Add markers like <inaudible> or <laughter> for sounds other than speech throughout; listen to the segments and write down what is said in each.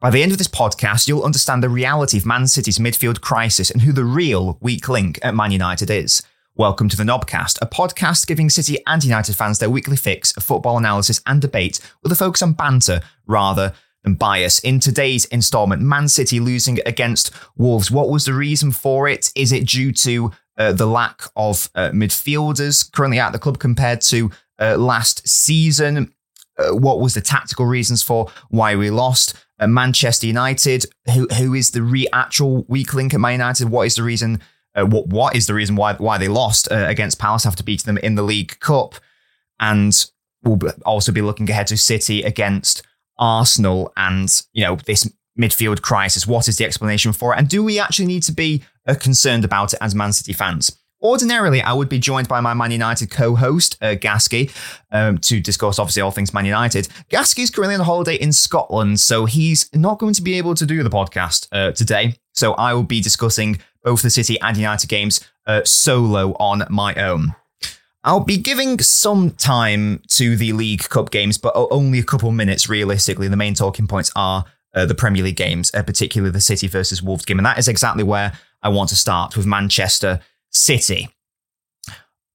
By the end of this podcast, you'll understand the reality of Man City's midfield crisis and who the real weak link at Man United is. Welcome to the Knobcast, a podcast giving City and United fans their weekly fix of football analysis and debate with a focus on banter rather than bias. In today's installment, Man City losing against Wolves. What was the reason for it? Is it due to uh, the lack of uh, midfielders currently at the club compared to uh, last season? Uh, what was the tactical reasons for why we lost? Manchester United, who who is the re- actual weak link at Man United? What is the reason? Uh, what what is the reason why why they lost uh, against Palace after beating them in the League Cup? And we'll also be looking ahead to City against Arsenal, and you know this midfield crisis. What is the explanation for it? And do we actually need to be uh, concerned about it as Man City fans? Ordinarily, I would be joined by my Man United co-host, uh, Gasky, um, to discuss obviously all things Man United. Gasky's currently on holiday in Scotland, so he's not going to be able to do the podcast uh, today. So I will be discussing both the City and United games uh, solo on my own. I'll be giving some time to the League Cup games, but only a couple minutes realistically. The main talking points are uh, the Premier League games, uh, particularly the City versus Wolves game. And that is exactly where I want to start with Manchester City.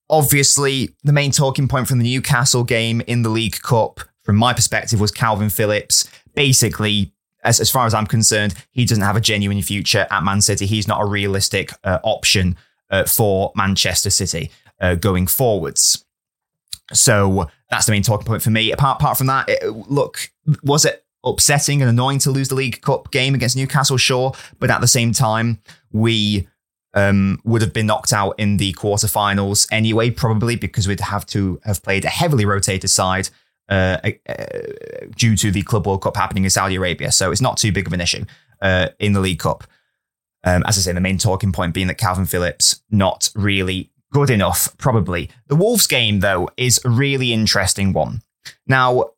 Obviously, the main talking point from the Newcastle game in the League Cup, from my perspective, was Kalvin Phillips. Basically, as, as far as I'm concerned, he doesn't have a genuine future at Man City. He's not a realistic uh, option uh, for Manchester City uh, going forwards. So that's the main talking point for me. Apart, apart from that, it, look, was it upsetting and annoying to lose the League Cup game against Newcastle? Sure. But at the same time, we um, would have been knocked out in the quarterfinals anyway, probably because we'd have to have played a heavily rotated side uh, uh, due to the Club World Cup happening in Saudi Arabia. So it's not too big of an issue uh, in the League Cup. Um, as I say, the main talking point being that Kalvin Phillips not really good enough, probably. The Wolves game, though, is a really interesting one. Now,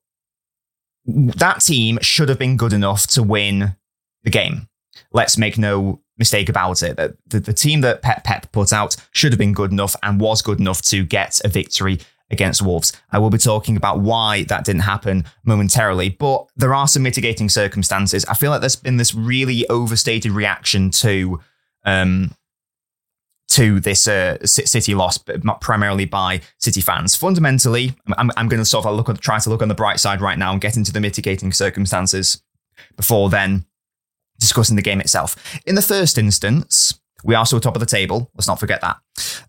that team should have been good enough to win the game. Let's make no mistake about it. That the, the team that Pep Pep put out should have been good enough and was good enough to get a victory against Wolves. I will be talking about why that didn't happen momentarily, but there are some mitigating circumstances. I feel like there's been this really overstated reaction to um, to this uh, City loss, primarily by City fans. Fundamentally, I'm, I'm going to sort of look at, try to look on the bright side right now and get into the mitigating circumstances before then discussing the game itself. In the first instance, we are still top of the table. Let's not forget that.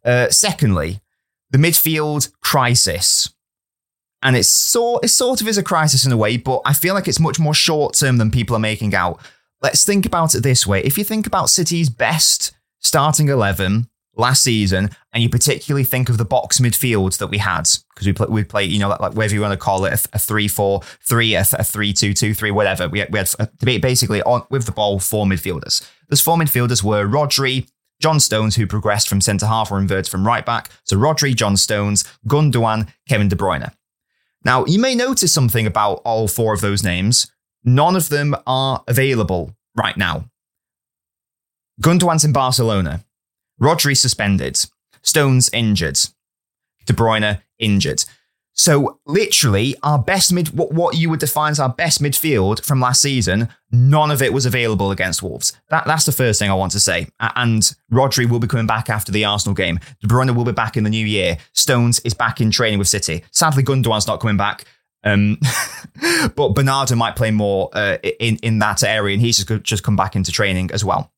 Uh, secondly, the midfield crisis. And it's sort, it sort of is a crisis in a way, but I feel like it's much more short term than people are making out. Let's think about it this way. If you think about City's best starting 11 last season, and you particularly think of the box midfield that we had, because we play, we play, you know, like, like whatever you want to call it, a, a three four three, a, a three two two three, whatever. We had, we had uh, basically on with the ball four midfielders. Those four midfielders were Rodri, John Stones, who progressed from centre half or inverted from right back. So Rodri, John Stones, Gundogan, Kevin De Bruyne. Now you may notice something about all four of those names. None of them are available right now. Gundogan's in Barcelona. Rodri suspended. Stones injured. De Bruyne injured. So literally, our best mid, what, what you would define as our best midfield from last season, none of it was available against Wolves. That, that's the first thing I want to say. And Rodri will be coming back after the Arsenal game. De Bruyne will be back in the new year. Stones is back in training with City. Sadly, Gundogan's not coming back. Um, <laughs> but Bernardo might play more uh, in in that area, and he's just just come back into training as well.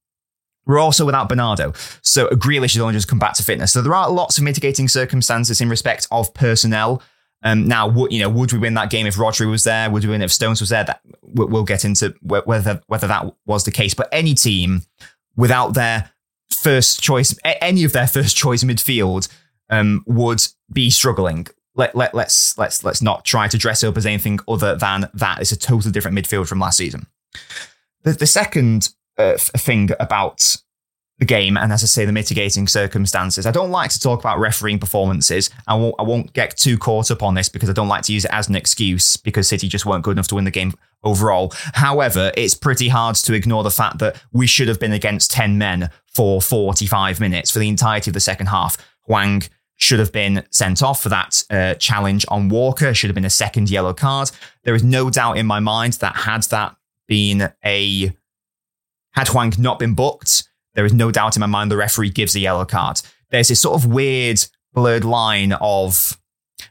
We're also without Bernardo. So Grealish has only just come back to fitness. So there are lots of mitigating circumstances in respect of personnel. Um, now, would, you know, would we win that game if Rodri was there? Would we win if Stones was there? That we'll get into whether whether that was the case. But any team without their first choice, any of their first choice midfield, um, would be struggling. Let, let, let's let's let's not try to dress up as anything other than that. It's a totally different midfield from last season. The, the second uh, thing about the game and as I say, the mitigating circumstances. I don't like to talk about refereeing performances. I won't, I won't get too caught up on this because I don't like to use it as an excuse because City just weren't good enough to win the game overall. However, it's pretty hard to ignore the fact that we should have been against 10 men for 45 minutes for the entirety of the second half. Hwang should have been sent off for that uh, challenge on Walker, should have been a second yellow card. There is no doubt in my mind that had that been a had Hwang not been booked, there is no doubt in my mind the referee gives a yellow card. There's this sort of weird blurred line of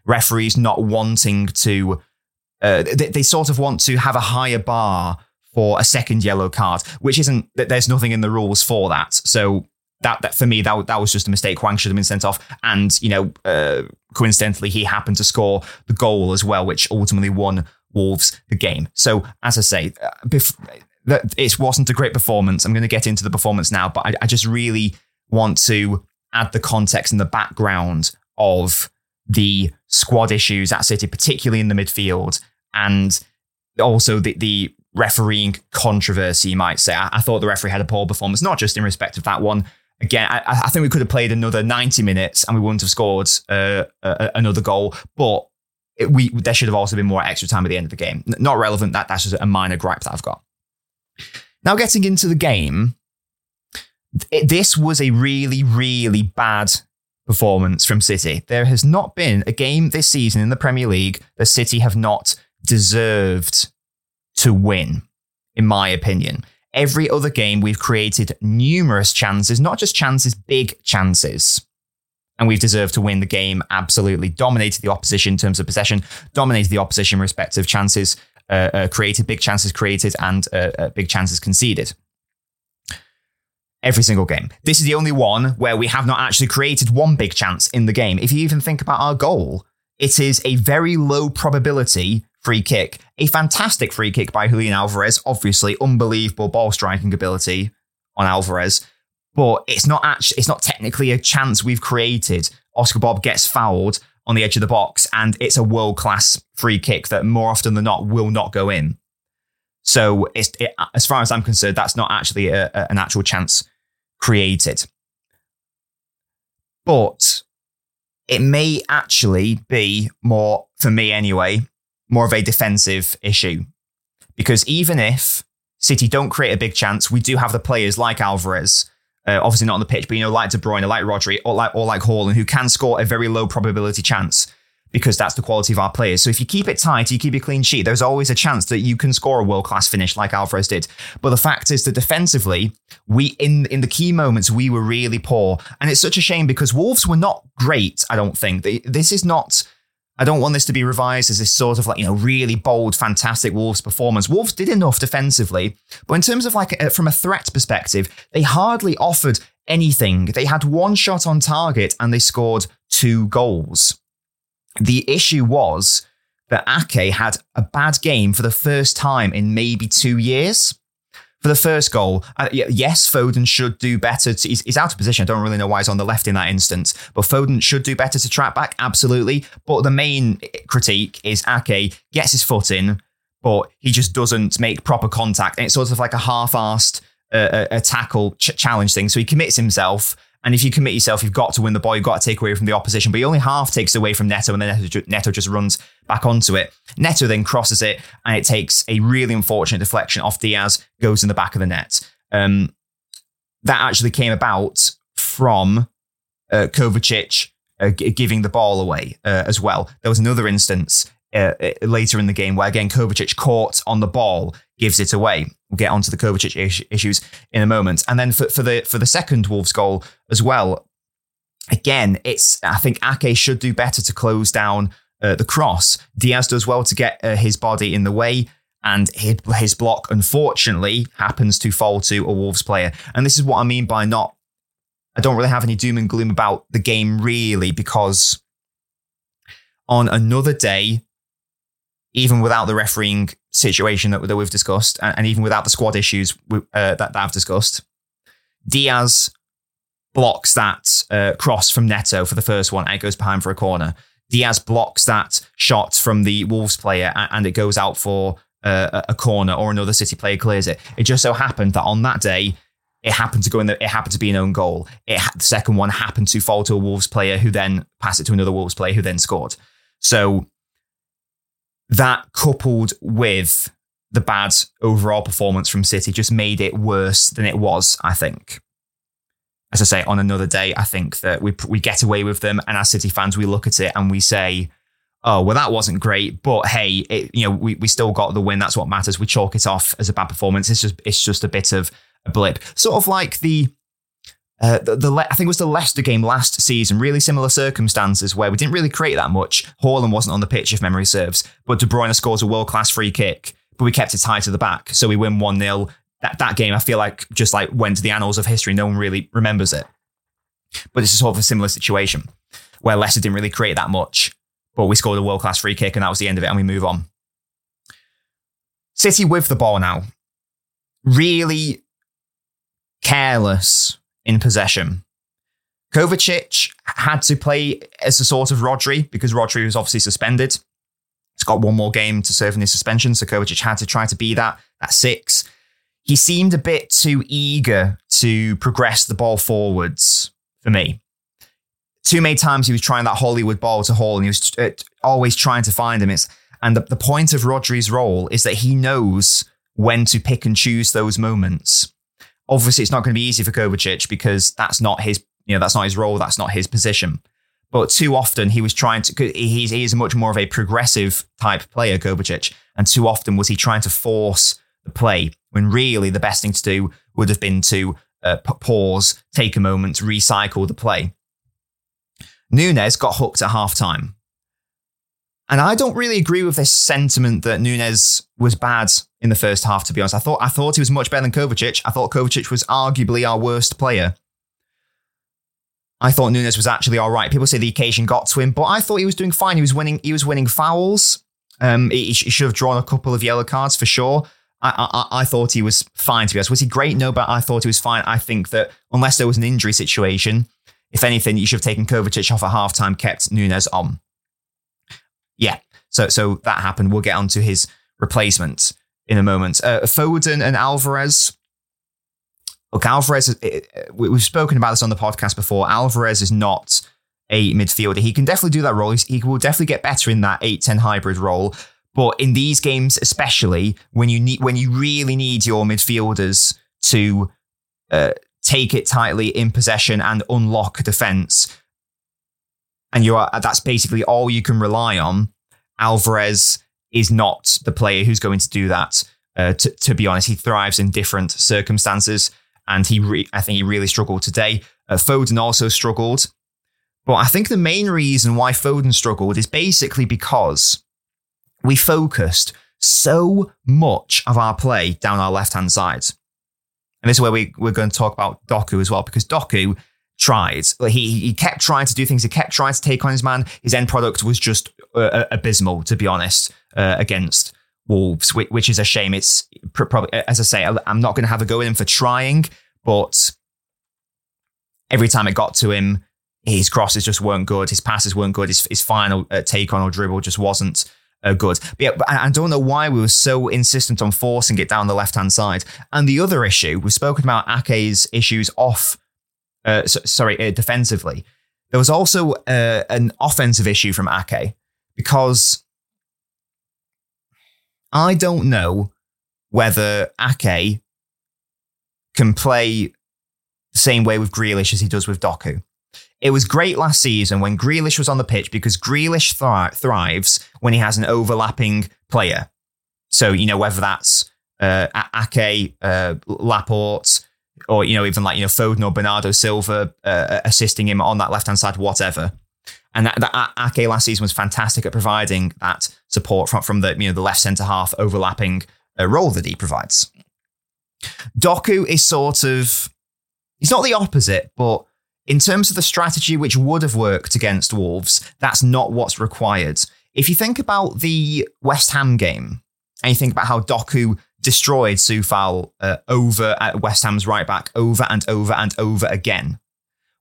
referees not wanting to. Uh, they, they sort of want to have a higher bar for a second yellow card, which isn't that there's nothing in the rules for that. So that, that for me that that was just a mistake. Hwang should have been sent off, and you know, uh, coincidentally, he happened to score the goal as well, which ultimately won Wolves the game. So as I say, uh, bef- that it wasn't a great performance. I'm going to get into the performance now, but I, I just really want to add the context and the background of the squad issues at City, particularly in the midfield, and also the, the refereeing controversy, you might say. I, I, thought the referee had a poor performance, not just in respect of that one. Again, I, I think we could have played another 90 minutes and we wouldn't have scored uh, another goal, but it, we there should have also been more extra time at the end of the game. Not relevant. That that's just a minor gripe that I've got. Now, getting into the game, it, this was a really, really bad performance from City. There has not been a game this season in the Premier League that City have not deserved to win, in my opinion. Every other game, we've created numerous chances, not just chances, big chances. And we've deserved to win the game absolutely. Dominated the opposition in terms of possession, dominated the opposition in respect of chances uh, uh, created, big chances created, and uh, uh, big chances conceded. Every single game. This is the only one where we have not actually created one big chance in the game. If you even think about our goal, it is a very low probability free kick. A fantastic free kick by Julian Alvarez, obviously unbelievable ball striking ability on Alvarez, but it's not actually it's not technically a chance we've created. Oscar Bobb gets fouled on the edge of the box and it's a world class free kick that more often than not will not go in. So it, as far as I'm concerned, that's not actually a, a, an actual chance created. But it may actually be more, for me anyway, more of a defensive issue. Because even if City don't create a big chance, we do have the players like Alvarez, uh, obviously not on the pitch, but you know, like De Bruyne, like Rodri, or like or like Haaland, who can score a very low probability chance because that's the quality of our players. So if you keep it tight, you keep a clean sheet, there's always a chance that you can score a world class finish like Alvarez did. But the fact is that defensively, we in in the key moments we were really poor, and it's such a shame because Wolves were not great. I don't think this is not I don't want this to be revised as this sort of like, you know, really bold, fantastic Wolves performance. Wolves did enough defensively, but in terms of like, a, from a threat perspective, they hardly offered anything. They had one shot on target and they scored two goals. The issue was that Ake had a bad game for the first time in maybe two years for the first goal, yes, Foden should do better. To, he's, he's, out of position. I don't really know why he's on the left in that instance, but Foden should do better to track back, absolutely. But the main critique is Ake gets his foot in, but he just doesn't make proper contact. And it's sort of like a half-assed uh, a, a, tackle ch- challenge thing. So he commits himself and if you commit yourself, you've got to win the ball. You've got to take away from the opposition. But he only half takes away from Neto, and then Neto, Neto just runs back onto it. Neto then crosses it, and it takes a really unfortunate deflection off Dias, goes in the back of the net. Um, that actually came about from uh, Kovacic uh, g- giving the ball away uh, as well. There was another instance uh, later in the game where again Kovacic caught on the ball gives it away. We'll get onto the Kovacic is- issues in a moment. And then for, for the for the second Wolves goal as well, again, it's I think Ake should do better to close down uh, the cross. Dias does well to get uh, his body in the way. And his block, unfortunately, happens to fall to a Wolves player. And this is what I mean by not, I don't really have any doom and gloom about the game, really, because on another day, even without the refereeing situation that, that we've discussed, and, and even without the squad issues uh, that, that I've discussed, Dias blocks that uh, cross from Neto for the first one, and it goes behind for a corner. Dias blocks that shot from the Wolves player, and it goes out for uh, a corner, or another City player clears it. It just so happened that on that day, it happened to go in the, it happened to be an own goal. It the second one happened to fall to a Wolves player who then passed it to another Wolves player who then scored. So that coupled with the bad overall performance from City just made it worse than it was, I think. As I say, on another day, I think that we we get away with them, and as City fans, we look at it and we say, oh well that wasn't great but hey it, you know we, we still got the win. That's what matters. We chalk it off as a bad performance. It's just it's just a bit of a blip. Sort of like the uh, the, the I think it was the Leicester game last season. Really similar circumstances where we didn't really create that much. Haaland wasn't on the pitch, if memory serves, but De Bruyne scores a world class free kick, but we kept it tight to the back, so we win one 0 That that game, I feel like, just like went to the annals of history. No one really remembers it. But this is sort of a similar situation where Leicester didn't really create that much, but we scored a world class free kick, and that was the end of it, and we move on. City with the ball now, really careless in possession. Kovacic had to play as a sort of Rodri because Rodri was obviously suspended. He's got one more game to serve in his suspension, so Kovacic had to try to be that at six. He seemed a bit too eager to progress the ball forwards for me. Too many times he was trying that Hollywood ball to Hall, and he was uh, always trying to find him. It's, and the, the point of Rodri's role is that he knows when to pick and choose those moments obviously it's not going to be easy for Kovacic because that's not his, you know, that's not his role, that's not his position. But too often he was trying to, he's, he is much more of a progressive type player, Kovacic. And too often was he trying to force the play when really the best thing to do would have been to uh, pause, take a moment, recycle the play. Nunes got hooked at half time. And I don't really agree with this sentiment that Nunes was bad in the first half, to be honest. I thought I thought he was much better than Kovacic. I thought Kovacic was arguably our worst player. I thought Nunes was actually all right. People say the occasion got to him, but I thought he was doing fine. He was winning. He was winning fouls. Um, he, he should have drawn a couple of yellow cards for sure. I, I, I, thought he was fine to be honest. Was he great? No, but I thought he was fine. I think that unless there was an injury situation, if anything, you should have taken Kovacic off at halftime, kept Nunes on yeah, so so that happened. We'll get onto his replacement in a moment. Uh, Foden and Alvarez. Look, Alvarez. we've spoken about this on the podcast before. Alvarez is not a midfielder. He can definitely do that role. he will definitely get better in that 8-10 hybrid role. But in these games, especially when you need when you really need your midfielders to uh, take it tightly in possession and unlock defense, and you are that's basically all you can rely on. Alvarez is not the player who's going to do that. Uh, to, to, be honest, he thrives in different circumstances, and he re- I think he really struggled today. Uh, Foden also struggled, but I think the main reason why Foden struggled is basically because we focused so much of our play down our left hand side. And this is where we, we're going to talk about Doku as well, because Doku tried. Like he he kept trying to do things. He kept trying to take on his man. His end product was just uh, uh abysmal, to be honest, uh, against Wolves, which, which, is a shame. It's probably, as I say, I'm not going to have a go at him for trying, but every time it got to him, his crosses just weren't good. His passes weren't good. His, his final uh, take on or dribble just wasn't uh, good. But yeah, but I don't know why we were so insistent on forcing it down the left hand side. And the other issue, we've spoken about Ake's issues off uh, so, sorry, uh, defensively. There was also uh, an offensive issue from Ake because I don't know whether Ake can play the same way with Grealish as he does with Doku. It was great last season when Grealish was on the pitch because Grealish thri- thrives when he has an overlapping player. So, you know, whether that's uh, Ake, uh, Laporte, or you know even like you know Foden or Bernardo Silva uh, assisting him on that left hand side, whatever. And that, that Ake last season was fantastic at providing that support from from the you know the left centre half overlapping uh, role that he provides. Doku is sort of he's not the opposite, but in terms of the strategy which would have worked against Wolves, that's not what's required. If you think about the West Ham game and you think about how Doku destroyed Coufal uh, over at West Ham's right back over and over and over again.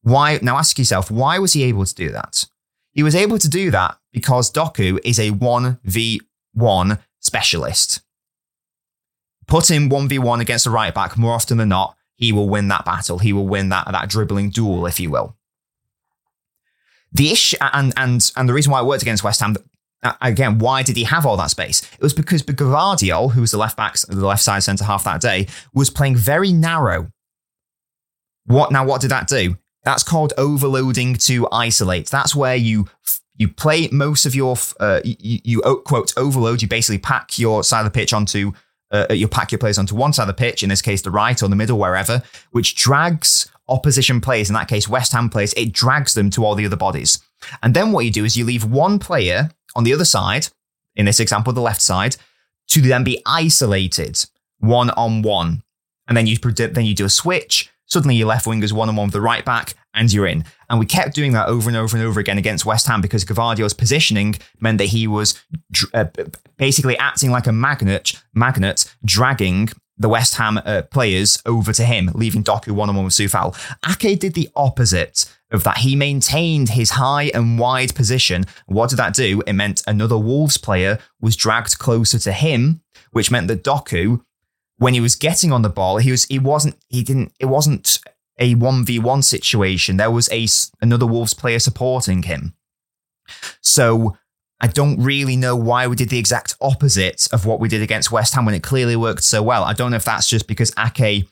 Why? Now ask yourself, why was he able to do that? He was able to do that because Doku is a 1v1 specialist. Put him 1v1 against a right back, more often than not, he will win that battle. He will win that, that dribbling duel, if you will. The issue, and, and, and the reason why it worked against West Ham, again, why did he have all that space? It was because Gvardiol, who was the left back, the left side centre half that day, was playing very narrow. What now? What did that do? That's called overloading to isolate. That's where you you play most of your, uh, you, you, quote, overload. You basically pack your side of the pitch onto, uh, you pack your players onto one side of the pitch, in this case, the right or the middle, wherever, which drags opposition players, in that case, West Ham players, it drags them to all the other bodies. And then what you do is you leave one player on the other side, in this example, the left side, to then be isolated one on one. And then you then you do a switch. Suddenly your left wing is one on one with the right back, and you're in. And we kept doing that over and over and over again against West Ham because Gvardiol's positioning meant that he was uh, basically acting like a magnet, magnet dragging the West Ham uh, players over to him, leaving Doku one on one with Coufal. Ake did the opposite of that. He maintained his high and wide position. What did that do? It meant another Wolves player was dragged closer to him, which meant that Doku, when he was getting on the ball, he was he wasn't he didn't it wasn't a one v one situation. There was a another Wolves player supporting him. So I don't really know why we did the exact opposite of what we did against West Ham when it clearly worked so well. I don't know if that's just because Ake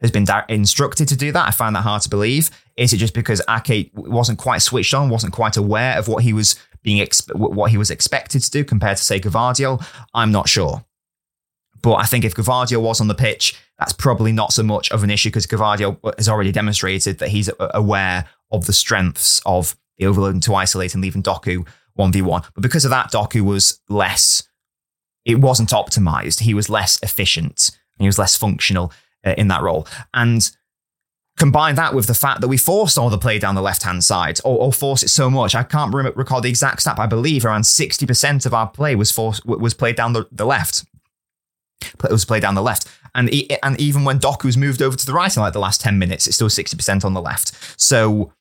has been instructed to do that. I find that hard to believe. Is it just because Ake wasn't quite switched on, wasn't quite aware of what he was being what he was expected to do compared to say Gvardiol? I'm not sure. But I think if Gvardiol was on the pitch, that's probably not so much of an issue because Gvardiol has already demonstrated that he's aware of the strengths of the overloading to isolate and leaving Doku 1v1. But because of that, Doku was less, it wasn't optimized. He was less efficient and he was less functional uh, in that role. And combine that with the fact that we forced all the play down the left hand side or, or forced it so much. I can't re- recall the exact stat, I believe around 60% of our play was forced, was played down the, the left. It was played down the left. And, and even when Doku's moved over to the right in like the last 10 minutes, it's still 60% on the left. So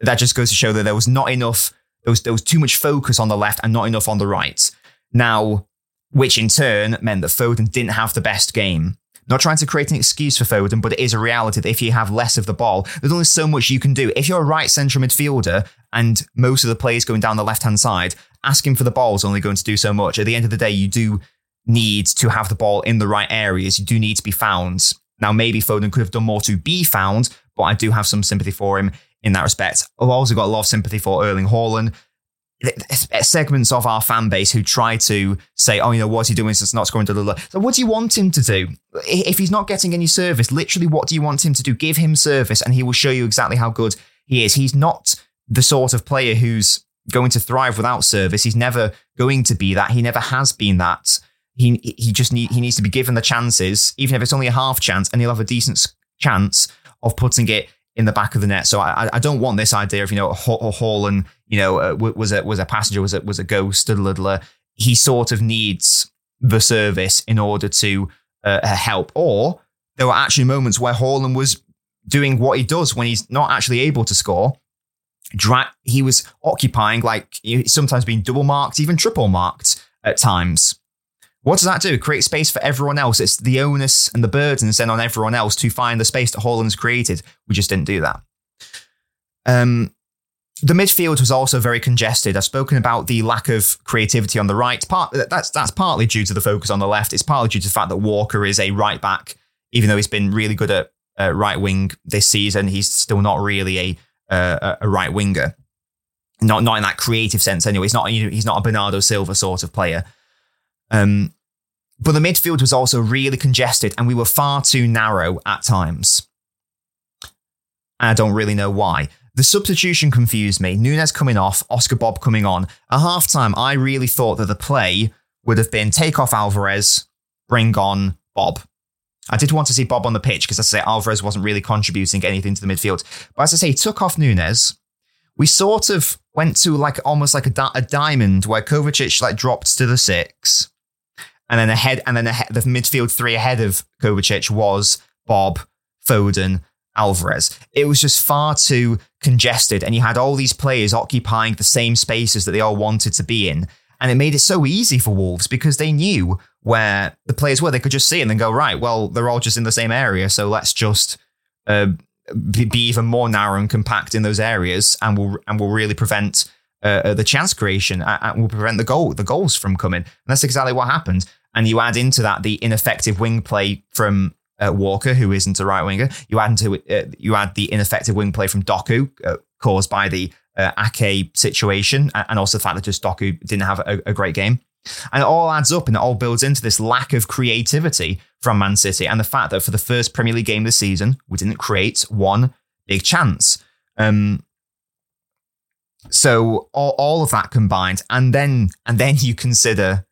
that just goes to show that there was not enough there was, there was too much focus on the left and not enough on the right. Now, which in turn meant that Foden didn't have the best game. Not trying to create an excuse for Foden, but it is a reality that if you have less of the ball, there's only so much you can do. If you're a right central midfielder and most of the players going down the left hand side, asking for the ball is only going to do so much. At the end of the day, you do need to have the ball in the right areas. You do need to be found. Now, maybe Foden could have done more to be found, but I do have some sympathy for him in that respect. I've also got a lot of sympathy for Erling Haaland. Segments of our fan base who try to say, "Oh, you know, what's he doing since not scoring?" Blah, blah, blah. So, what do you want him to do? If he's not getting any service, literally, what do you want him to do? Give him service, and he will show you exactly how good he is. He's not the sort of player who's going to thrive without service. He's never going to be that. He never has been that. He he just need he needs to be given the chances, even if it's only a half chance, and he'll have a decent chance of putting it in the back of the net. So I, I don't want this idea of you know Haaland, you know, uh, was a was a passenger, was a was a ghost, a He sort of needs the service in order to uh, help. Or there were actually moments where Haaland was doing what he does when he's not actually able to score. Dra- he was occupying like sometimes being double marked, even triple marked at times. What does that do? Create space for everyone else. It's the onus and the burdens then on everyone else to find the space that Haaland's created. We just didn't do that. Um, the midfield was also very congested. I've spoken about the lack of creativity on the right. Part that's that's partly due to the focus on the left. It's partly due to the fact that Walker is a right back, even though he's been really good at uh, right wing this season. He's still not really a uh, a right winger. Not not in that creative sense. Anyway, he's not he's not a Bernardo Silva sort of player. Um, but the midfield was also really congested and we were far too narrow at times. I don't really know why. The substitution confused me. Nunes coming off, Oscar Bobb coming on. At halftime, I really thought that the play would have been take off Alvarez, bring on Bobb. I did want to see Bobb on the pitch because, as I say, Alvarez wasn't really contributing anything to the midfield. But as I say, he took off Nunes. We sort of went to like almost like a, di- a diamond where Kovacic like dropped to the six and then ahead, and then ahead, the midfield three ahead of Kovacic was Bobb, Foden, Alvarez. It was just far too congested, and you had all these players occupying the same spaces that they all wanted to be in. And it made it so easy for Wolves because they knew where the players were. They could just see and then go, right, well, they're all just in the same area. So let's just uh, be, be, even more narrow and compact in those areas and we'll, and we'll really prevent uh, uh the chance creation and will prevent the goal, the goals from coming. And that's exactly what happened and you add into that the ineffective wing play from uh, Walker, who isn't a right winger. You add into uh, you add the ineffective wing play from Doku, uh, caused by the uh, Ake situation and also the fact that just Doku didn't have a, a great game. And it all adds up and it all builds into this lack of creativity from Man City and the fact that for the first Premier League game this season, we didn't create one big chance. Um, so all, all of that combined, and then and then you consider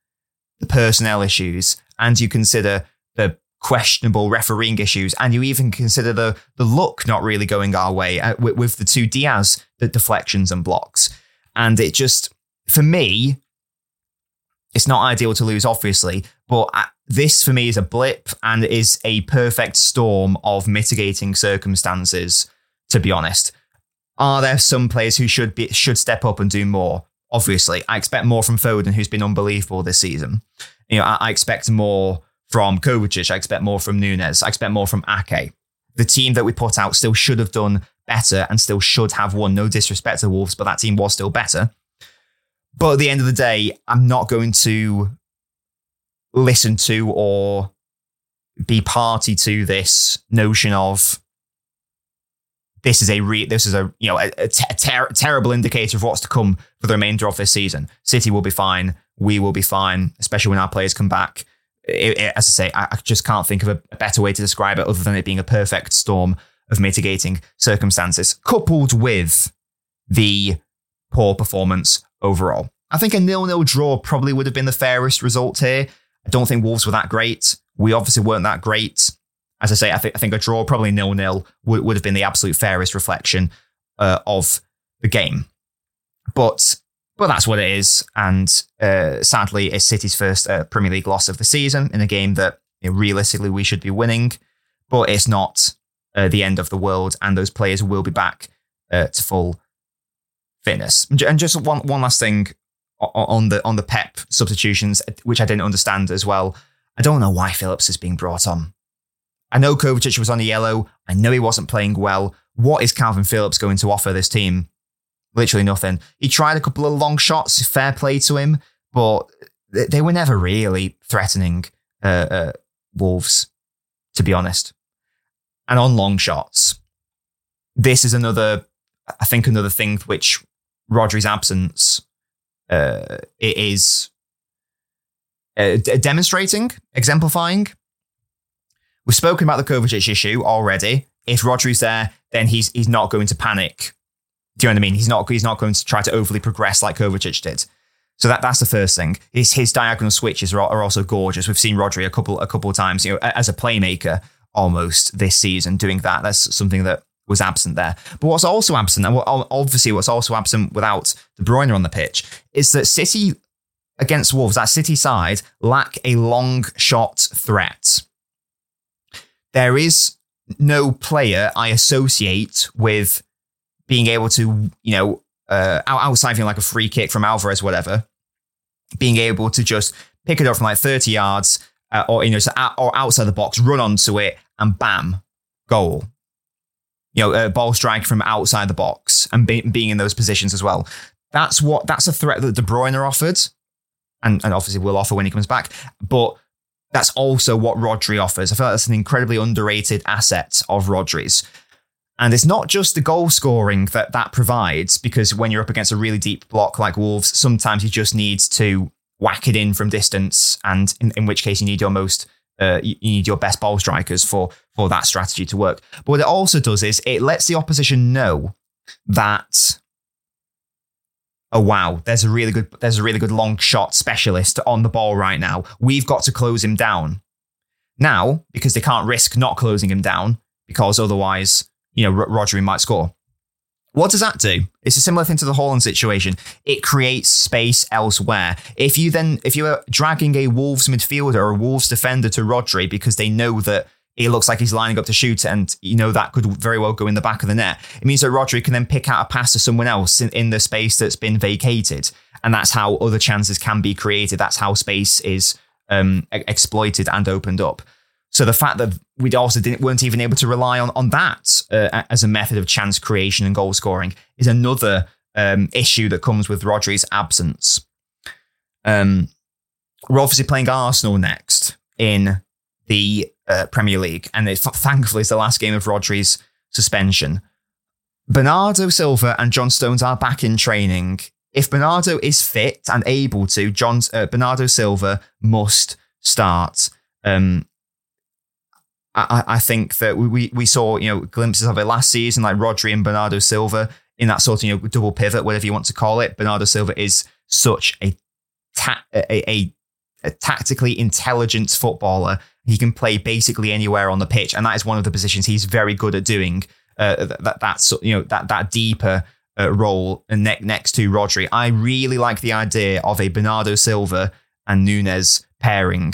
the personnel issues, and you consider the questionable refereeing issues, and you even consider the the luck not really going our way uh, with, with the two Dias the deflections and blocks, and it just for me it's not ideal to lose, obviously, but uh, this for me is a blip and is a perfect storm of mitigating circumstances. To be honest, are there some players who should be should step up and do more? Obviously, I expect more from Foden, who's been unbelievable this season. You know, I, I expect more from Kovacic. I expect more from Nunes. I expect more from Ake. The team that we put out still should have done better and still should have won. No disrespect to Wolves, but that team was still better. But at the end of the day, I'm not going to listen to or be party to this notion of this is a re- this is a you know a, a ter- terrible indicator of what's to come for the remainder of this season. City will be fine. We will be fine, especially when our players come back. It, it, as I say, I, I, just can't think of a, a better way to describe it other than it being a perfect storm of mitigating circumstances, coupled with the poor performance overall. I think a nil-nil draw probably would have been the fairest result here. I don't think Wolves were that great. We obviously weren't that great. As I say, I think I think a draw, probably nil-nil, would, would have been the absolute fairest reflection uh, of the game. But but that's what it is. And uh, sadly, it's City's first uh, Premier League loss of the season in a game that you know, realistically we should be winning. But it's not uh, the end of the world, and those players will be back uh, to full fitness. And just one one last thing on the on the Pep substitutions, which I didn't understand as well. I don't know why Phillips is being brought on. I know Kovacic was on the yellow. I know he wasn't playing well. What is Kalvin Phillips going to offer this team? Literally nothing. He tried a couple of long shots, fair play to him, but they were never really threatening uh, uh, Wolves, to be honest. And on long shots, this is another, I think, another thing which Rodri's absence uh, is uh, demonstrating, exemplifying. We've spoken about the Kovacic issue already. If Rodri's there, then he's he's not going to panic. Do you know what I mean? He's not he's not going to try to overly progress like Kovacic did. So that that's the first thing. His his diagonal switches are, are also gorgeous. We've seen Rodri a couple a couple of times, you know, as a playmaker almost this season doing that. That's something that was absent there. But what's also absent, and what, obviously what's also absent without De Bruyne on the pitch, is that City against Wolves, that City side, lack a long shot threat. There is no player I associate with being able to, you know, uh, outside of like a free kick from Alvarez, whatever, being able to just pick it up from like 30 yards uh, or, you know, or outside the box, run onto it and bam, goal you know, a ball strike from outside the box and be, being in those positions as well. That's what that's a threat that De Bruyne are offered, and, and obviously will offer when he comes back. But that's also what Rodri offers. I feel like that's an incredibly underrated asset of Rodri's. And it's not just the goal scoring that that provides, because when you're up against a really deep block like Wolves, sometimes you just need to whack it in from distance, and in, in which case you need your most uh, you, need your best ball strikers for for that strategy to work. But what it also does is it lets the opposition know that oh wow, there's a really good there's a really good long shot specialist on the ball right now. We've got to close him down. Now, because they can't risk not closing him down, because otherwise, you know, Rodri might score. What does that do? It's a similar thing to the Haaland situation. It creates space elsewhere. If you then, if you are dragging a Wolves midfielder or a Wolves defender to Rodri because they know that it looks like he's lining up to shoot and you know that could very well go in the back of the net, it means that Rodri can then pick out a pass to someone else in, in the space that's been vacated. And that's how other chances can be created. That's how space is um, exploited and opened up. So the fact that we also didn't weren't even able to rely on on that uh, as a method of chance creation and goal scoring is another um, issue that comes with Rodri's absence. Um, we're obviously playing Arsenal next in the uh, Premier League, and it, thankfully it's the last game of Rodri's suspension. Bernardo Silva and John Stones are back in training. If Bernardo is fit and able to, John uh, Bernardo Silva must start. Um, I, I think that we we saw you know glimpses of it last season, like Rodri and Bernardo Silva in that sort of you know double pivot, whatever you want to call it. Bernardo Silva is such a ta- a, a, a tactically intelligent footballer. He can play basically anywhere on the pitch, and that is one of the positions he's very good at doing. Uh, that that's you know that that deeper uh, role ne- next to Rodri. I really like the idea of a Bernardo Silva and Nunes pairing.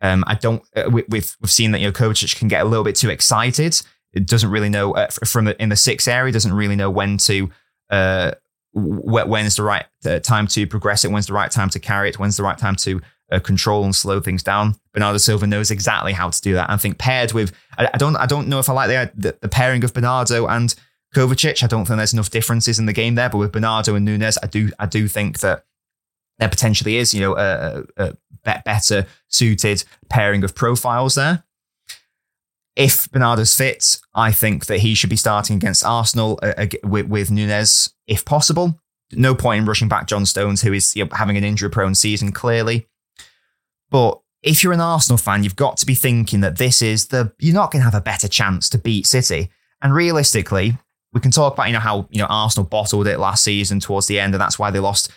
Um, I don't. Uh, we, we've we've seen that you know Kovacic can get a little bit too excited. It doesn't really know uh, from the, in the six area. Doesn't really know when to uh, when's the right uh, time to progress it. When's the right time to carry it. When's the right time to uh, control and slow things down. Bernardo Silva knows exactly how to do that. I think paired with, I, I don't, I don't know if I like the, the, the pairing of Bernardo and Kovacic. I don't think there's enough differences in the game there. But with Bernardo and Nunes, I do, I do think that there potentially is, you know, a, a, a better suited pairing of profiles there. If Bernardo's fit, I think that he should be starting against Arsenal uh, with, with Nunes if possible. No point in rushing back John Stones, who is you know, having an injury prone season, clearly. But if you're an Arsenal fan, you've got to be thinking that this is the you're not going to have a better chance to beat City. And realistically, we can talk about you know how you know Arsenal bottled it last season towards the end, and that's why they lost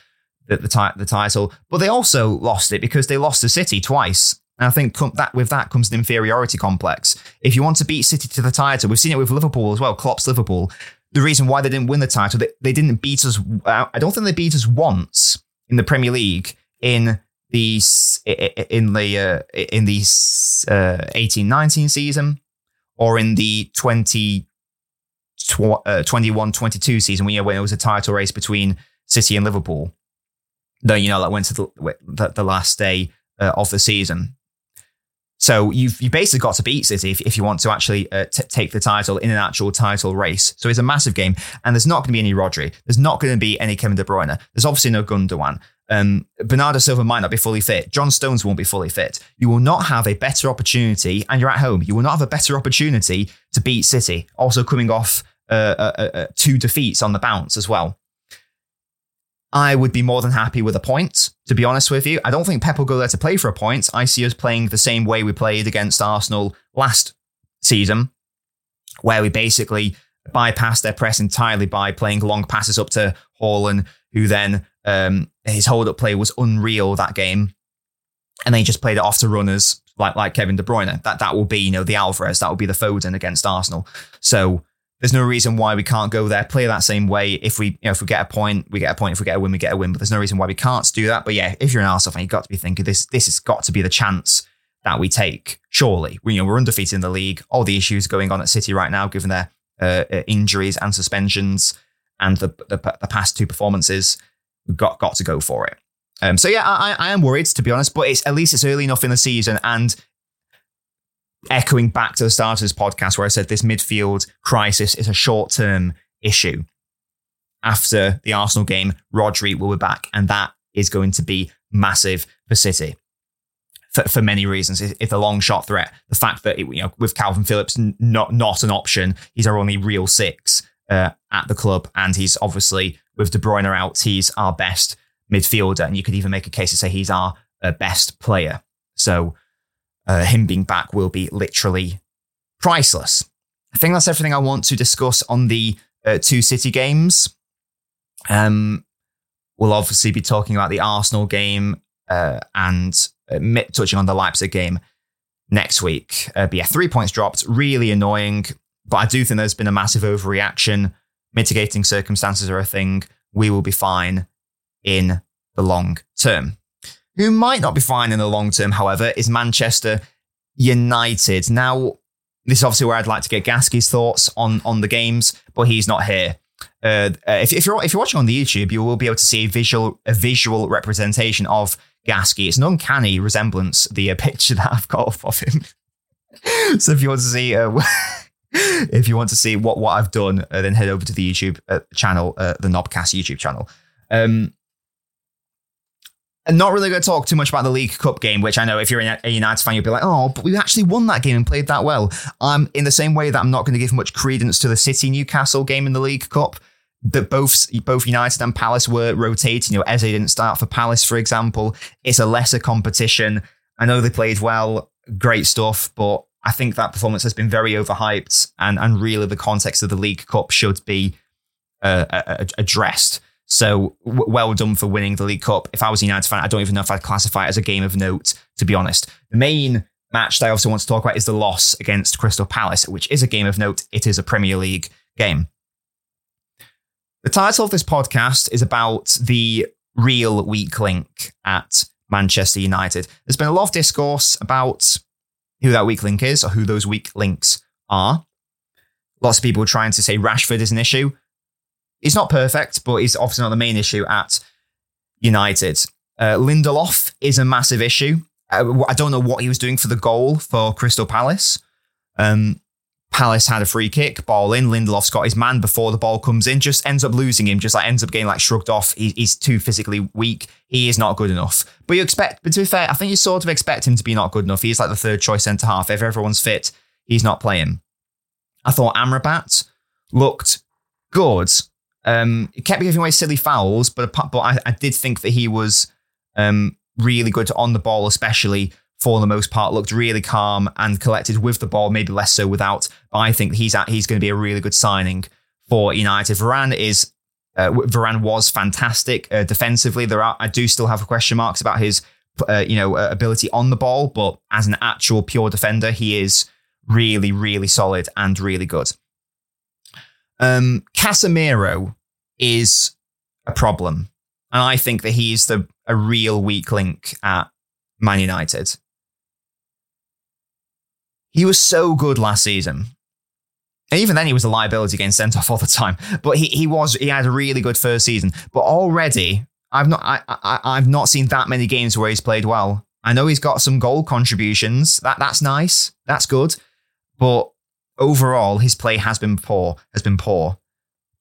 the the, the title. But they also lost it because they lost to City twice. And I think that with that comes an inferiority complex. If you want to beat City to the title, we've seen it with Liverpool as well. Klopp's Liverpool. The reason why they didn't win the title, they, they didn't beat us. Uh, I don't think they beat us once in the Premier League in the in the uh, in the uh, eighteen nineteen season or in the 20, uh, 21 22 season when, you know, when it was a title race between City and Liverpool. Though, you know, that went to the, the, the last day uh, of the season. So you've you basically got to beat City if, if you want to actually uh, t- take the title in an actual title race. So it's a massive game, and there's not going to be any Rodri. There's not going to be any Kevin De Bruyne. There's obviously no Gundogan. Um, Bernardo Silva might not be fully fit. John Stones won't be fully fit. You will not have a better opportunity, and you're at home. You will not have a better opportunity to beat City. Also coming off uh, uh, uh, uh, two defeats on the bounce as well. I would be more than happy with a point, to be honest with you. I don't think Pep will go there to play for a point. I see us playing the same way we played against Arsenal last season, where we basically bypassed their press entirely by playing long passes up to Haaland, who then um, his hold up play was unreal that game. And then he just played it off to runners like like Kevin De Bruyne. That that will be, you know, the Alvarez, that will be the Foden against Arsenal. So there's no reason why we can't go there, play that same way. If we, you know, if we get a point, we get a point. If we get a win, we get a win. But there's no reason why we can't do that. But yeah, if you're an Arsenal fan, you've got to be thinking this. This has got to be the chance that we take. Surely, we, you know, we're undefeated in the league. All the issues going on at City right now, given their uh, uh injuries and suspensions and the, the, the past two performances got got to go for it. Um, so yeah, I, I am worried to be honest, but it's at least it's early enough in the season and echoing back to the start of this podcast where I said this midfield crisis is a short term issue. After the Arsenal game, Rodri will be back, and that is going to be massive for City for, for many reasons. It's a long shot threat. The fact that it, you know with Kalvin Phillips not not an option, he's our only real six uh, at the club, and he's obviously with De Bruyne out, he's our best midfielder, and you could even make a case to say he's our uh, best player. So uh, him being back will be literally priceless. I think that's everything I want to discuss on the uh, two City games. Um, we'll obviously be talking about the Arsenal game uh, and uh, touching on the Leipzig game next week. but yeah, three points dropped, really annoying. But I do think there's been a massive overreaction mitigating circumstances are a thing. We will be fine in the long term. Who might not be fine in the long term, however, is Manchester United. Now, this is obviously where I'd like to get Gasky's thoughts on, on the games, but he's not here. Uh, uh if, if, you're if you're watching on the YouTube, you will be able to see a visual a visual representation of Gasky. It's an uncanny resemblance. The uh, picture that I've got of him. <laughs> so if you want to see uh, <laughs> <laughs> if you want to see what, what I've done, uh, then head over to the YouTube uh, channel, uh, the Knobcast YouTube channel. Um, I'm not really going to talk too much about the League Cup game, which I know if you're a United fan, you'll be like, oh, but we actually won that game and played that well. Um, in the same way that I'm not going to give much credence to the City Newcastle game in the League Cup, that both both United and Palace were rotating. You know, Eze didn't start for Palace, for example. It's a lesser competition. I know they played well, great stuff, but I think that performance has been very overhyped, and and really the context of the League Cup should be uh, addressed. So w- well done for winning the League Cup. If I was a United fan, I don't even know if I'd classify it as a game of note, to be honest. The main match that I also want to talk about is the loss against Crystal Palace, which is a game of note. It is a Premier League game. The title of this podcast is about the real weak link at Manchester United. There's been a lot of discourse about who that weak link is or who those weak links are. Lots of people trying to say Rashford is an issue. He's not perfect, but he's obviously not the main issue at United. Uh, Lindelof is a massive issue. Uh, I don't know what he was doing for the goal for Crystal Palace. Um, Palace had a free kick, ball in. Lindelof's got his man before the ball comes in, just ends up losing him, just like ends up getting like shrugged off. He, he's too physically weak. He is not good enough. But you expect, but to be fair, I think you sort of expect him to be not good enough. He's like the third choice centre half. If everyone's fit, he's not playing. I thought Amrabat looked good. Um, kept giving away silly fouls, but but I, I did think that he was um, really good on the ball, especially for the most part, looked really calm and collected with the ball, maybe less so without. But I think he's at, he's going to be a really good signing for United. Varane is uh, Varane was fantastic uh, defensively. There are I do still have question marks about his uh, you know uh, ability on the ball, but as an actual pure defender, he is really really solid and really good. Um, Casemiro is a problem, and I think that he's the a real weak link at Man United. He was so good last season. And even then, he was a liability getting sent off all the time. But he, he was he had a really good first season. But already, I've not I, I I've not seen that many games where he's played well. I know he's got some goal contributions. That that's nice. That's good. But overall, his play has been poor. Has been poor.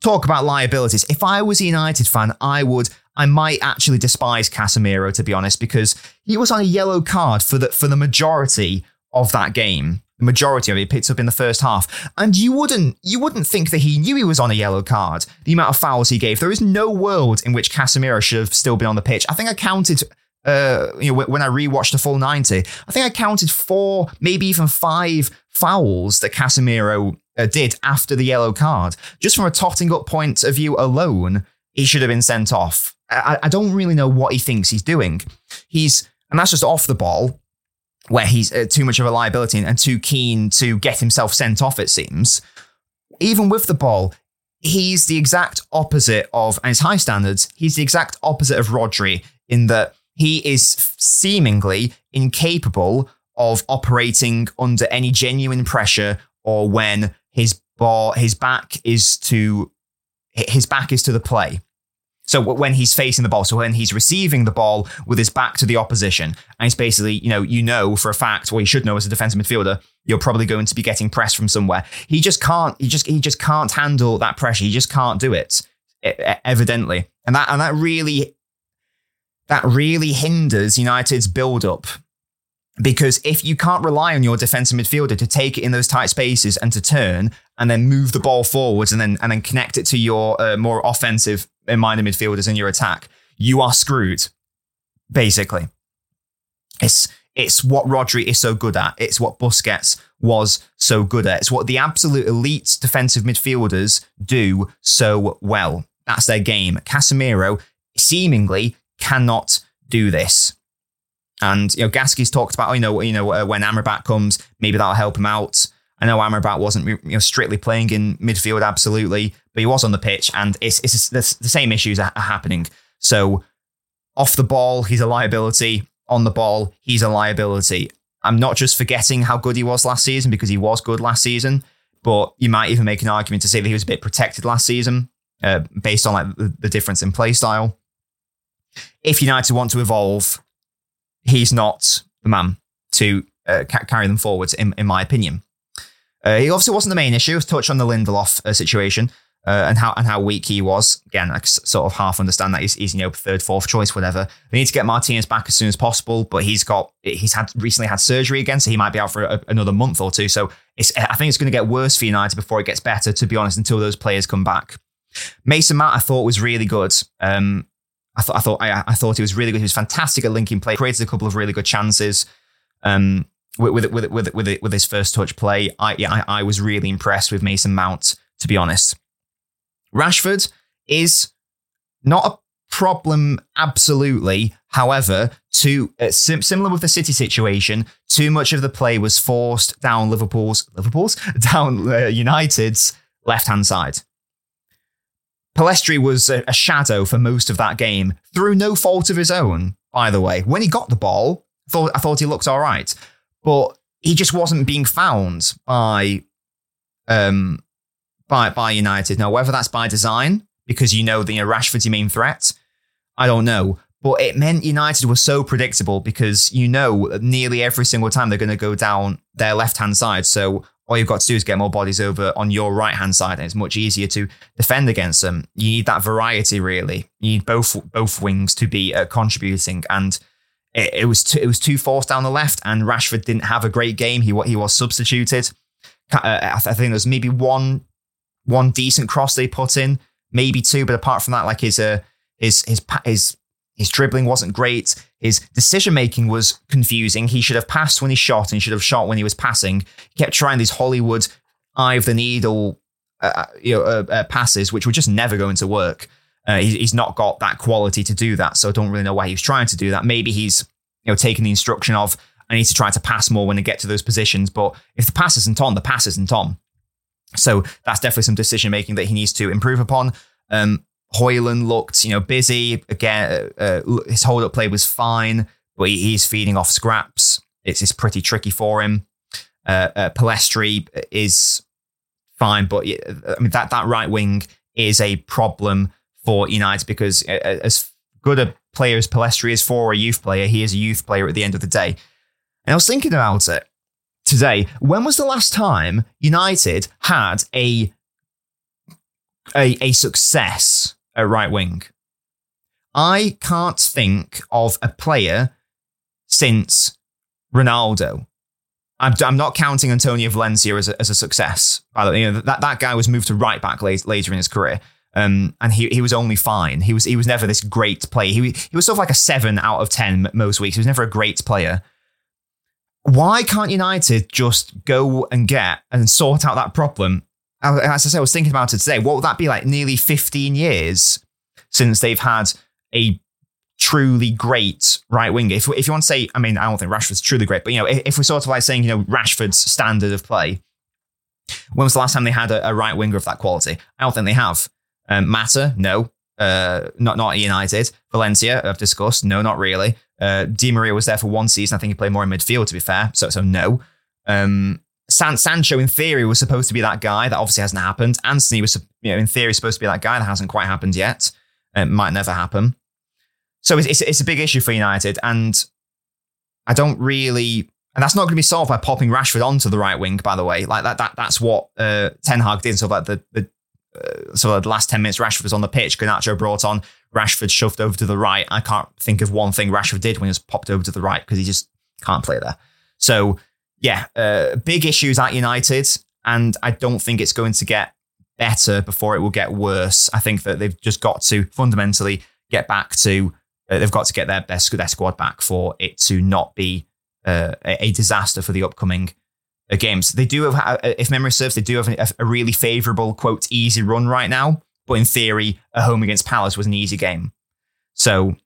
Talk about liabilities. If I was a United fan, I would. I might actually despise Casemiro to be honest, because he was on a yellow card for the for the majority of that game the majority of it picked up in the first half. And you wouldn't you wouldn't think that he knew he was on a yellow card. The amount of fouls he gave. There is no world in which Casemiro should have still been on the pitch. I think I counted uh, you know, when I rewatched the full 90, I think I counted four, maybe even five fouls that Casemiro uh, did after the yellow card. Just from a totting up point of view alone, he should have been sent off. I, I don't really know what he thinks he's doing. He's, and that's just off the ball where he's uh, too much of a liability and too keen to get himself sent off, it seems. Even with the ball, he's the exact opposite of, and his high standards, he's the exact opposite of Rodri in that he is seemingly incapable of operating under any genuine pressure or when his ball, his back is to his back is to the play. So when he's facing the ball, so when he's receiving the ball with his back to the opposition, and he's basically, you know, you know for a fact, or you should know as a defensive midfielder, you're probably going to be getting pressed from somewhere. He just can't. He just he just can't handle that pressure. He just can't do it, evidently, and that and that really that really hinders United's build up because if you can't rely on your defensive midfielder to take it in those tight spaces and to turn and then move the ball forwards and then and then connect it to your uh, more offensive minded midfielders in your attack, you are screwed. Basically, it's it's what Rodri is so good at. It's what Busquets was so good at. It's what the absolute elite defensive midfielders do so well. That's their game. Casemiro seemingly cannot do this. And you know, Gasky's talked about, you know, you know, uh, when Amrabat comes, maybe that'll help him out. I know Amrabat wasn't you know, strictly playing in midfield, absolutely, but he was on the pitch, and it's it's the same issues are, happening. So off the ball, he's a liability. On the ball, he's a liability. I'm not just forgetting how good he was last season because he was good last season, but you might even make an argument to say that he was a bit protected last season uh, based on like the, the difference in play style. If United want to evolve, he's not the man to uh, ca- carry them forwards, in, in my opinion. Uh, he obviously wasn't the main issue. Touch on the Lindelof uh, situation. uh, and how and how weak he was. Again, I sort of half understand that he's, he's you know third, fourth choice, whatever. They need to get Martinez back as soon as possible, but he's got he's had recently had surgery again, so he might be out for a, another month or two. So I think it's going to get worse for United before it gets better. To be honest, until those players come back. Mason Mount, I thought was really good. Um, I thought I thought I, I, thought he was really good. He was fantastic at linking play. Created a couple of really good chances. Um, with with with with with, his first touch play, I yeah, I, I was really impressed with Mason Mount. To be honest, Rashford is not a problem absolutely. However, too uh, sim- similar with the City situation, too much of the play was forced down Liverpool's Liverpool's <laughs> down uh, United's left hand side. Pellistri was a, a shadow for most of that game through no fault of his own. By the way, when he got the ball, thought I thought he looked all right, but he just wasn't being found by um by by United. Now, whether that's by design because you know the you know, Rashford's your main threat, I don't know. But it meant United was so predictable because you know nearly every single time they're going to go down their left hand side. So all you've got to do is get more bodies over on your right hand side, and it's much easier to defend against them. You need that variety, really. You need both both wings to be uh, contributing, and it, it was too, it was too forced down the left, and Rashford didn't have a great game. He he was substituted. Uh, I think there was maybe one one decent cross they put in, maybe two, but apart from that, like his uh, his his his his dribbling wasn't great. His decision making was confusing. He should have passed when he shot, and he should have shot when he was passing. He kept trying these Hollywood eye of the needle, uh, uh you know, uh, uh, passes, which were just never going to work. Uh, he, he's not got that quality to do that, so I don't really know why he's trying to do that. Maybe he's you know taking the instruction of I need to try to pass more when I get to those positions. But if the pass isn't on, the pass isn't on. So that's definitely some decision making that he needs to improve upon. Um, Højlund looked, you know, busy again. Uh, uh his hold up play was fine, but he's feeding off scraps. It's, it's pretty tricky for him. Uh, uh, Pellistri is fine, but I mean that that right wing is a problem for United because as good a player as Pellistri is for a youth player, he is a youth player at the end of the day. And I was thinking about it today. When was the last time United had a a, a success at right wing? I can't think of a player since Ronaldo. I'm, not counting Antonio Valencia as a, as a success. By the way, you know, that, that guy was moved to right back later in his career. Um, and he, he was only fine. He was he was never this great player. He, he was sort of like a seven out of ten most weeks. He was never a great player why can't United just go and get and sort out that problem? As I said, I was thinking about it today. What would that be like? Nearly 15 years since they've had a truly great right winger. If, if you want to say, I mean, I don't think Rashford's truly great, but you know, if, if we're sort of like saying, you know, Rashford's standard of play, when was the last time they had a, a right winger of that quality? I don't think they have. Um, Mata, no. Uh, not not United. Valencia, I've discussed. No, not really. Uh, Di Maria was there for one season. I think he played more in midfield, to be fair. So, so no. Um, San- Sancho, in theory, was supposed to be that guy. That obviously hasn't happened. Antony was, you know, in theory, supposed to be that guy. That hasn't quite happened yet. It might never happen. So it's, it's, it's a big issue for United, and I don't really. And that's not going to be solved by popping Rashford onto the right wing. By the way, like that, that that's what uh, Ten Hag did. So like the the uh, so the last 10 minutes, Rashford was on the pitch. Garnacho brought on. Rashford shoved over to the right. I can't think of one thing Rashford did when he was popped over to the right because he just can't play there. So, yeah, uh, big issues at United. And I don't think it's going to get better before it will get worse. I think that they've just got to fundamentally get back to, uh, they've got to get their, best their squad back for it to not be uh, a disaster for the upcoming games. They do have, uh, if memory serves, they do have a, a really favourable, quote, easy run right now. But in theory, a home against Palace was an easy game. So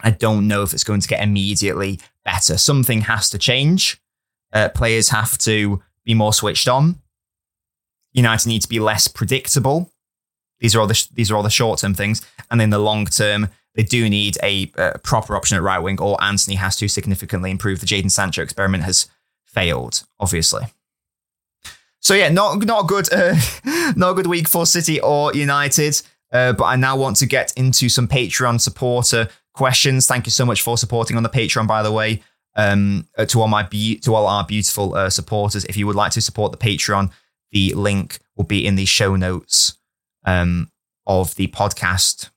I don't know if it's going to get immediately better. Something has to change. Uh, players have to be more switched on. United need to be less predictable. These are all the these are all the short term things, and in the long term, they do need a, a proper option at right wing, or Antony has to significantly improve. The Jadon Sancho experiment has failed, obviously. So yeah, not not good, <laughs> uh, not good week for City or United. Uh, but I now want to get into some Patreon supporter questions. Thank you so much for supporting on the Patreon, by the way. Um, uh, to all my be- to all our beautiful uh, supporters, if you would like to support the Patreon, the link will be in the show notes um, of the podcast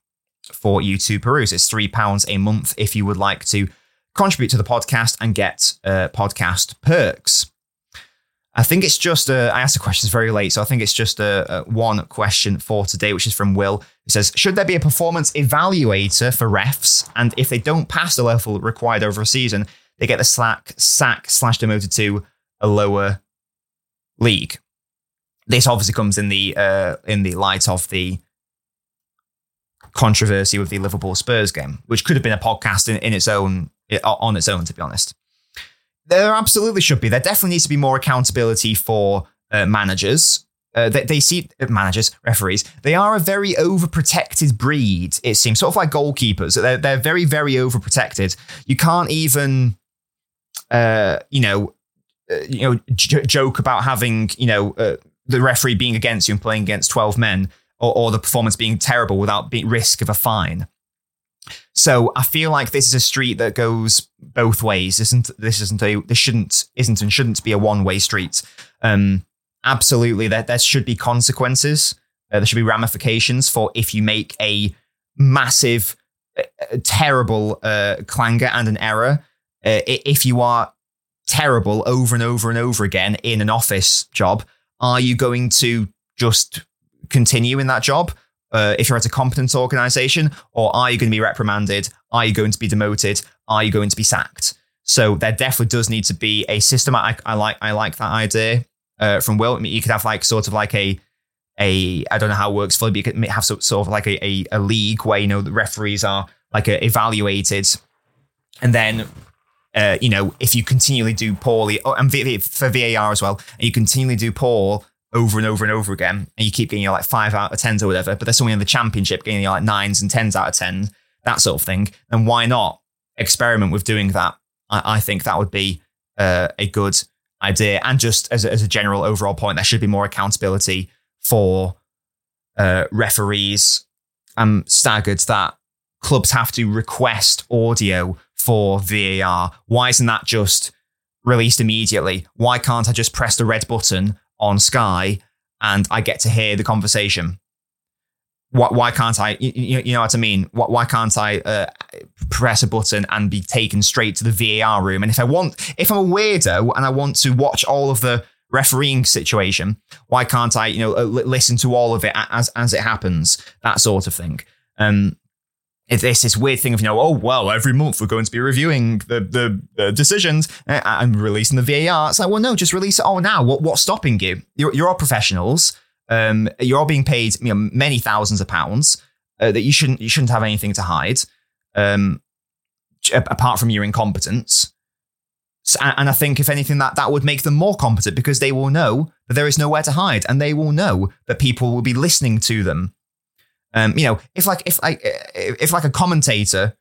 for you to peruse. It's three pounds a month if you would like to contribute to the podcast and get uh, podcast perks. I think it's just I asked the questions very late, so I think it's just a, one question for today, which is from Will. It says, should there be a performance evaluator for refs? And if they don't pass the level required over a season, they get the slack, sack slash demoted to a lower league. This obviously comes in the uh, in the light of the controversy with the Liverpool Spurs game, which could have been a podcast in, in its own on its own, to be honest. There absolutely should be. There definitely needs to be more accountability for uh, managers. Uh, they, they, see uh, managers, referees. They are a very overprotected breed. It seems sort of like goalkeepers. They're they're very very overprotected. You can't even, uh, you know, uh, you know, j- joke about having you know uh, the referee being against you and playing against twelve men, or, or the performance being terrible without being risk of a fine. So I feel like this is a street that goes both ways. Isn't this isn't a this shouldn't isn't and shouldn't be a one way street. Um, absolutely, there there should be consequences. Uh, there should be ramifications for if you make a massive, uh, uh terrible uh, clanger and an error. Uh, if you are terrible over and over and over again in an office job, are you going to just continue in that job? uh, if you're at a competent organization, or are you going to be reprimanded? Are you going to be demoted? Are you going to be sacked? So there definitely does need to be a system. I, I like I like that idea uh, from Will. I mean, you could have like sort of like a a I don't know how it works fully, but you could have sort, of like a, a, a league where you know the referees are like uh, evaluated, and then uh, you know, if you continually do poorly, oh, and for VAR as well, and you continually do poor, over and over and over again, and you keep getting your like five out of tens or whatever, but there's someone in the championship getting your like nines and tens out of ten, that sort of thing, then why not experiment with doing that? I, I think that would be uh, a good idea. And just as a, as a general overall point, there should be more accountability for uh, referees. I'm staggered that clubs have to request audio for VAR. Why isn't that just released immediately? Why can't I just press the red button on Sky and I get to hear the conversation. Why, why can't I? You, you, know what I mean? Why, why can't I uh, press a button and be taken straight to the VAR room? And if I want, if I'm a weirdo and I want to watch all of the refereeing situation, why can't I, you know, uh, listen to all of it as as it happens? That sort of thing. Um, it's this weird thing of you know oh well every month we're going to be reviewing the the, the decisions and releasing the VAR. It's like well no just release it all now. What what's stopping you? You're, you're all professionals. Um, you're all being paid you know, many thousands of pounds uh, that you shouldn't you shouldn't have anything to hide. Um, apart from your incompetence. And I think, if anything, that that would make them more competent because they will know that there is nowhere to hide, and they will know that people will be listening to them um, you know, if like if like if like a commentator,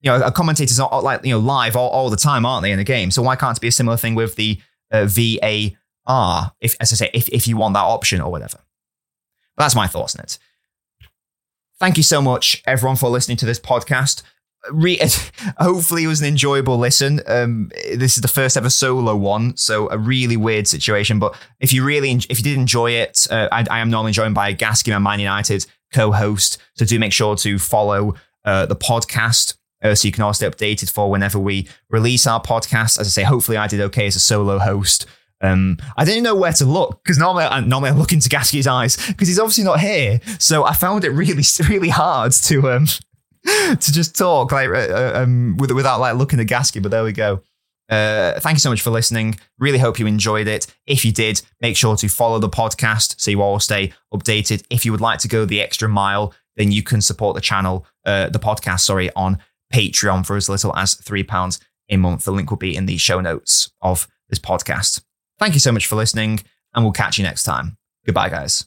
you know, a commentator's not like you know live all, all the time, aren't they in the game? So why can't it be a similar thing with the uh, VAR? If as I say, if if you want that option or whatever. But that's my thoughts on it. Thank you so much, everyone, for listening to this podcast. Re- <laughs> hopefully, it was an enjoyable listen. Um, this is the first ever solo one, so a really weird situation. But if you really, if you did enjoy it, uh, I, I, am normally joined by Gasky and Man United co-host. So do make sure to follow uh, the podcast uh, so you can all stay updated for whenever we release our podcast. As I say, hopefully I did okay as a solo host. Um, I didn't know where to look because normally, I, normally I look into Gasky's eyes because he's obviously not here. So I found it really, <laughs> really hard to um, <laughs> to just talk like uh, uh um, without like looking at Gasky. But there we go. Uh, thank you so much for listening. Really hope you enjoyed it. If you did, make sure to follow the podcast so you all stay updated. If you would like to go the extra mile, then you can support the channel, uh, the podcast, sorry, on Patreon for as little as £3 a month. The link will be in the show notes of this podcast. Thank you so much for listening, and we'll catch you next time. Goodbye, guys.